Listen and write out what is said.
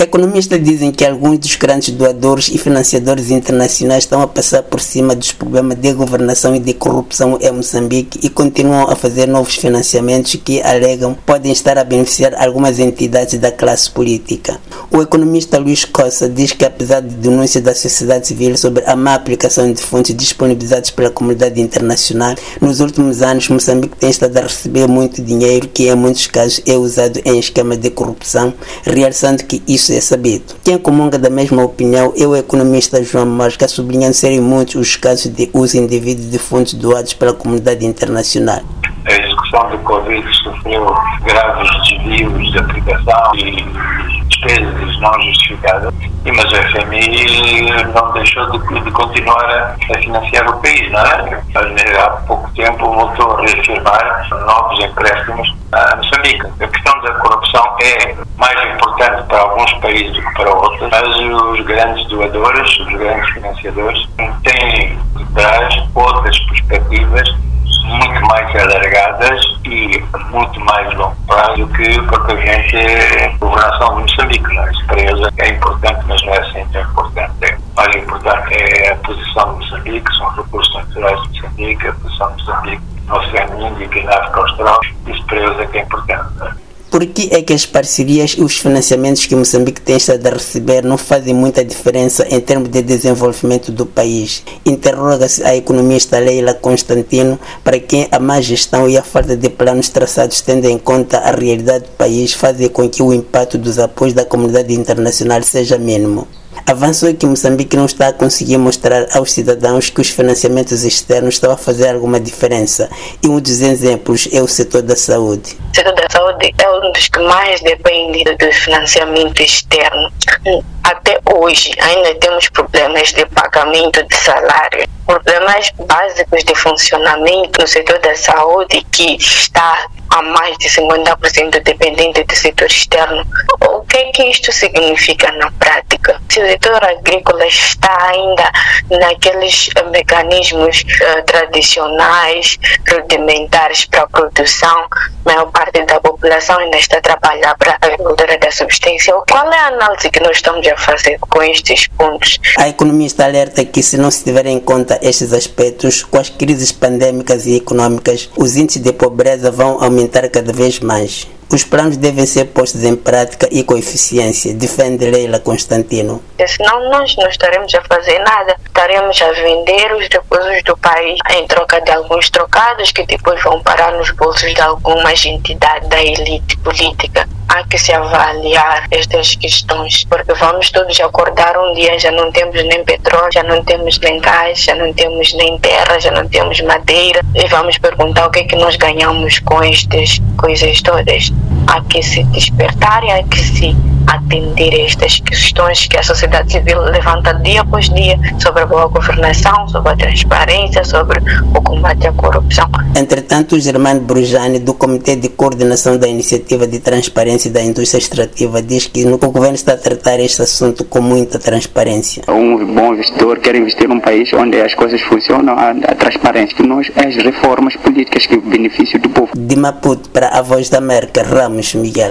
Economistas dizem que alguns dos grandes doadores e financiadores internacionais estão a passar por cima dos problemas de governação e de corrupção em Moçambique e continuam a fazer novos financiamentos que alegam podem estar a beneficiar algumas entidades da classe política. O economista Luís Costa diz que apesar de denúncias da sociedade civil sobre a má aplicação de fontes disponibilizados pela comunidade internacional, nos últimos anos Moçambique tem estado a receber muito dinheiro que em muitos casos é usado em esquemas de corrupção, realçando que isso isso é sabido. Quem comunga da mesma opinião é o economista João Mosca, sublinhando serem muitos os casos de uso indevido de fundos doados pela comunidade internacional. A execução do Covid sofreu graves desvios de aplicação e despesas não justificadas, mas o FMI não deixou de, de continuar a financiar o país, não é? Há pouco tempo voltou a reafirmar novos empréstimos a Moçambique. A questão da corrupção é mais importante para alguns países do que para outros, mas os grandes doadores, os grandes financiadores, têm de trás outras perspectivas muito mais alargadas e muito mais longo prazo do que propriamente a governação de Moçambique. Não? É? Isso para eles é importante, mas não é assim tão importante. É, mais importante é a posição de Moçambique, são os recursos naturais de Moçambique, a posição de Moçambique no Oceano Índico e na África Austral. Isso para eles é que é importante. Por que é que as parcerias e os financiamentos que Moçambique tem estado a receber não fazem muita diferença em termos de desenvolvimento do país? Interroga-se a economista Leila Constantino, para quem a má gestão e a falta de planos traçados, tendo em conta a realidade do país, fazem com que o impacto dos apoios da comunidade internacional seja mínimo. Avançou que Moçambique não está a conseguir mostrar aos cidadãos que os financiamentos externos estão a fazer alguma diferença. E um dos exemplos é o setor da saúde. O setor da saúde é um dos que mais depende do financiamento externo. Até hoje ainda temos problemas de pagamento de salário, problemas básicos de funcionamento no setor da saúde que está a mais de 50% dependente do setor externo. O que é que isto significa na prática? Se o setor agrícola está ainda naqueles mecanismos uh, tradicionais, rudimentares para a produção, a maior parte da população ainda está a trabalhar para a agricultura da subsistência. Qual é a análise que nós estamos a fazer com estes pontos? A economista alerta que se não se tiver em conta estes aspectos, com as crises pandêmicas e econômicas, os índices de pobreza vão aumentar aumentar cada vez mais. Os planos devem ser postos em prática e com eficiência, defende Leila Constantino. Senão nós não estaremos a fazer nada, estaremos a vender os recursos do país em troca de alguns trocados que depois vão parar nos bolsos de algumas entidades da elite política há que se avaliar estas questões, porque vamos todos acordar um dia, já não temos nem petróleo, já não temos nem gás, já não temos nem terra, já não temos madeira, e vamos perguntar o que é que nós ganhamos com estas coisas todas. Há que se despertar e há que se atender a estas questões que a sociedade civil levanta dia após dia sobre a boa governação, sobre a transparência, sobre o combate à corrupção. Entretanto, o Germano Brujani, do Comitê de Coordenação da Iniciativa de Transparência da Indústria Extrativa, diz que o governo está a tratar este assunto com muita transparência. Um bom investidor quer investir num país onde as coisas funcionam, a, a transparência, que nós, as reformas políticas que beneficiam do povo. De Maputo para a Voz da América, Ramos Miguel.